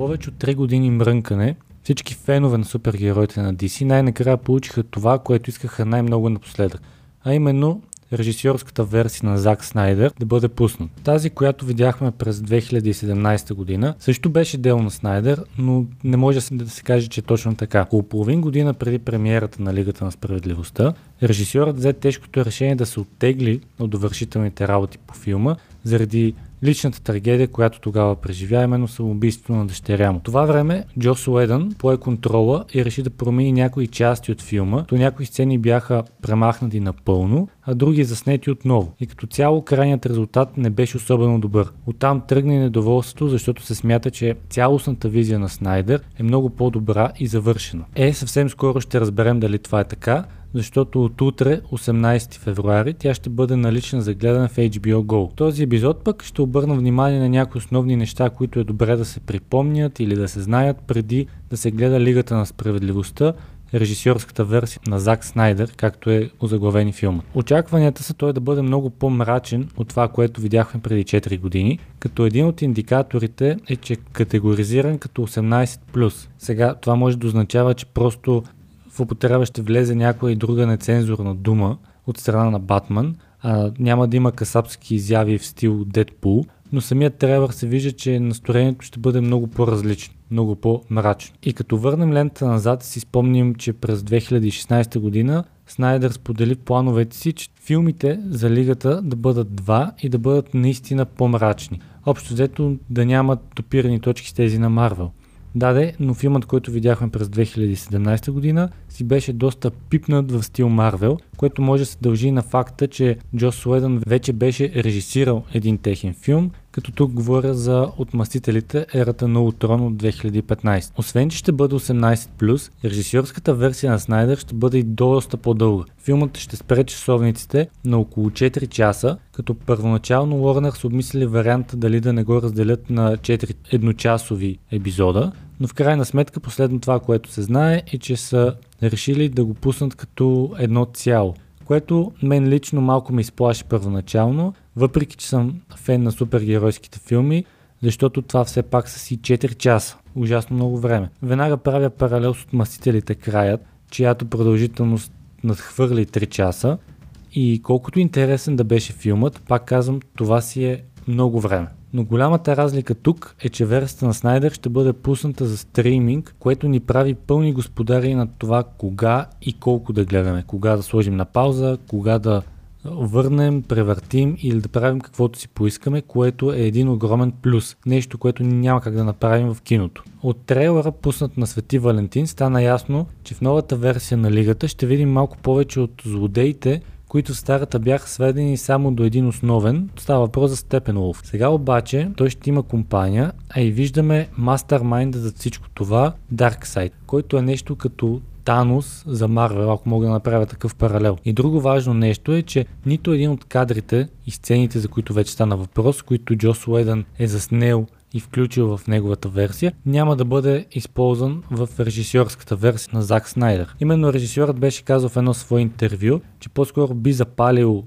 повече от 3 години мрънкане, всички фенове на супергероите на DC най-накрая получиха това, което искаха най-много напоследък. А именно режисьорската версия на Зак Снайдер да бъде пуснат. Тази, която видяхме през 2017 година, също беше дело на Снайдер, но не може да се каже, че е точно така. Около половин година преди премиерата на Лигата на справедливостта, режисьорът взе тежкото решение да се оттегли от довършителните работи по филма заради личната трагедия, която тогава преживя, именно самоубийството на дъщеря му. Това време Джос Уедън пое контрола и реши да промени някои части от филма, то някои сцени бяха премахнати напълно, а други заснети отново. И като цяло крайният резултат не беше особено добър. Оттам тръгне недоволството, защото се смята, че цялостната визия на Снайдер е много по-добра и завършена. Е, съвсем скоро ще разберем дали това е така, защото от утре, 18 февруари, тя ще бъде налична за гледане в HBO Go. Този епизод пък ще обърна внимание на някои основни неща, които е добре да се припомнят или да се знаят преди да се гледа Лигата на справедливостта, режисьорската версия на Зак Снайдер, както е озаглавени филма. Очакванията са той да бъде много по-мрачен от това, което видяхме преди 4 години, като един от индикаторите е, че категоризиран като 18+. Сега това може да означава, че просто употреба ще влезе някоя и друга нецензурна дума от страна на Батман. А, няма да има касапски изяви в стил Дедпул, но самият трейлър се вижда, че настроението ще бъде много по-различно, много по-мрачно. И като върнем лента назад, си спомним, че през 2016 година Снайдер сподели плановете си, че филмите за лигата да бъдат два и да бъдат наистина по-мрачни. Общо взето да нямат допирани точки с тези на Марвел. Даде, но филмът, който видяхме през 2017 година, си беше доста пипнат в стил Марвел, което може да се дължи на факта, че Джос Суедън вече беше режисирал един техен филм, като тук говоря за Отмъстителите, ерата на Утрон от 2015. Освен, че ще бъде 18+, режисьорската версия на Снайдер ще бъде и доста по-дълга. Филмът ще спре часовниците на около 4 часа, като първоначално Warner са обмислили варианта дали да не го разделят на 4 едночасови епизода, но в крайна сметка последно това, което се знае е, че са решили да го пуснат като едно цяло, което мен лично малко ме изплаши първоначално, въпреки че съм фен на супергеройските филми, защото това все пак са си 4 часа. Ужасно много време. Веднага правя паралел с отмъстителите краят, чиято продължителност надхвърли 3 часа. И колкото интересен да беше филмът, пак казвам, това си е много време. Но голямата разлика тук е, че версията на Снайдер ще бъде пусната за стриминг, което ни прави пълни господари на това кога и колко да гледаме. Кога да сложим на пауза, кога да върнем, превъртим или да правим каквото си поискаме, което е един огромен плюс. Нещо, което няма как да направим в киното. От трейлера, пуснат на Свети Валентин, стана ясно, че в новата версия на лигата ще видим малко повече от злодеите, които в старата бяха сведени само до един основен. Става въпрос за Степен Улф. Сега обаче той ще има компания, а и виждаме мастермайнда за всичко това, Darkseid, който е нещо като Танос за Марвел, ако мога да направя такъв паралел. И друго важно нещо е, че нито един от кадрите и сцените, за които вече стана въпрос, които Джос Уедън е заснел и включил в неговата версия, няма да бъде използван в режисьорската версия на Зак Снайдер. Именно режисьорът беше казал в едно свое интервю, че по-скоро би запалил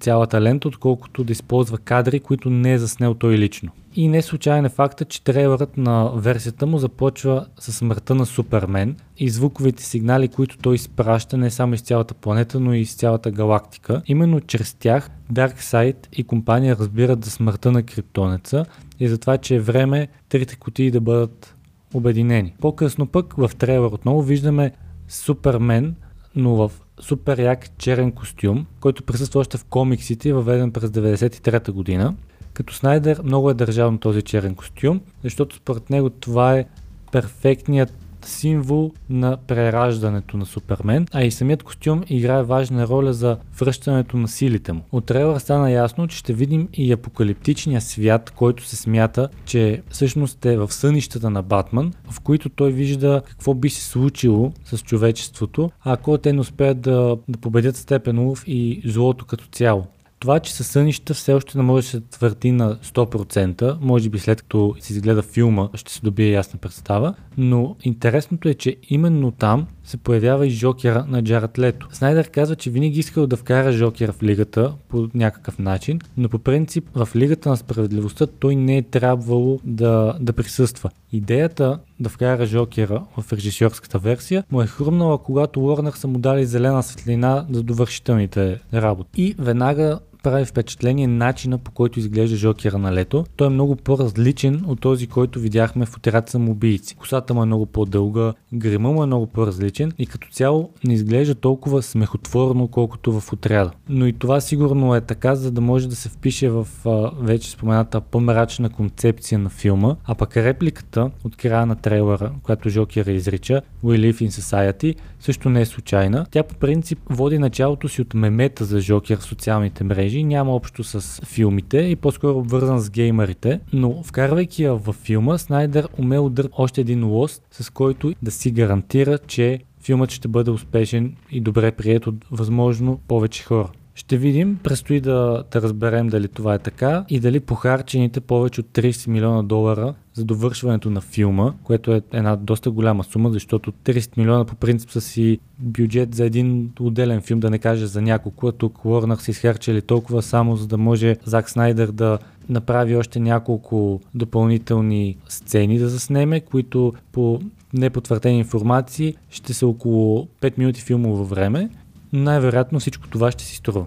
цялата лента, отколкото да използва кадри, които не е заснел той лично. И не случайен е факта, че трейлерът на версията му започва с смъртта на Супермен и звуковите сигнали, които той изпраща не само из цялата планета, но и из цялата галактика. Именно чрез тях Darkseid и компания разбират за смъртта на криптонеца и за това, че е време трите кутии да бъдат обединени. По-късно пък в трейлер отново виждаме Супермен, но в супер як черен костюм, който присъства още в комиксите, въведен през 1993 година. Като Снайдер много е държал на този черен костюм, защото според него това е перфектният символ на прераждането на Супермен, а и самият костюм играе важна роля за връщането на силите му. От трейлера стана ясно, че ще видим и апокалиптичния свят, който се смята, че всъщност е в сънищата на Батман, в които той вижда какво би се случило с човечеството, ако те не успеят да, да победят Степенов и злото като цяло. Това, че със сънища все още не може да се твърди на 100%, може би след като се изгледа филма ще се добие ясна представа, но интересното е, че именно там се появява и Жокера на Джарат Лето. Снайдер казва, че винаги искал да вкара Жокера в лигата по някакъв начин, но по принцип в лигата на справедливостта той не е трябвало да, да присъства. Идеята да вкара Жокера в режисьорската версия му е хрумнала, когато Уорнер са му дали зелена светлина за довършителните работи. И веднага прави впечатление начина по който изглежда Жокера на лето. Той е много по-различен от този, който видяхме в отряд самоубийци. Косата му е много по-дълга, грима му е много по-различен и като цяло не изглежда толкова смехотворно, колкото в отряда. Но и това сигурно е така, за да може да се впише в а, вече спомената по-мрачна концепция на филма, а пък репликата от края на трейлера, която Жокера изрича We live in society, също не е случайна. Тя по принцип води началото си от мемета за Жокер в социалните мрежи мрежи, няма общо с филмите и по-скоро обвързан с геймерите, но вкарвайки я в филма, Снайдер умел да още един лост, с който да си гарантира, че филмът ще бъде успешен и добре прият от възможно повече хора. Ще видим, предстои да, да разберем дали това е така и дали похарчените повече от 30 милиона долара за довършването на филма, което е една доста голяма сума, защото 30 милиона по принцип са си бюджет за един отделен филм, да не кажа за няколко, а тук Уорнър са изхарчили толкова само за да може Зак Снайдер да направи още няколко допълнителни сцени да заснеме, които по непотвърдени информации ще са около 5 минути филмово време най-вероятно всичко това ще си струва.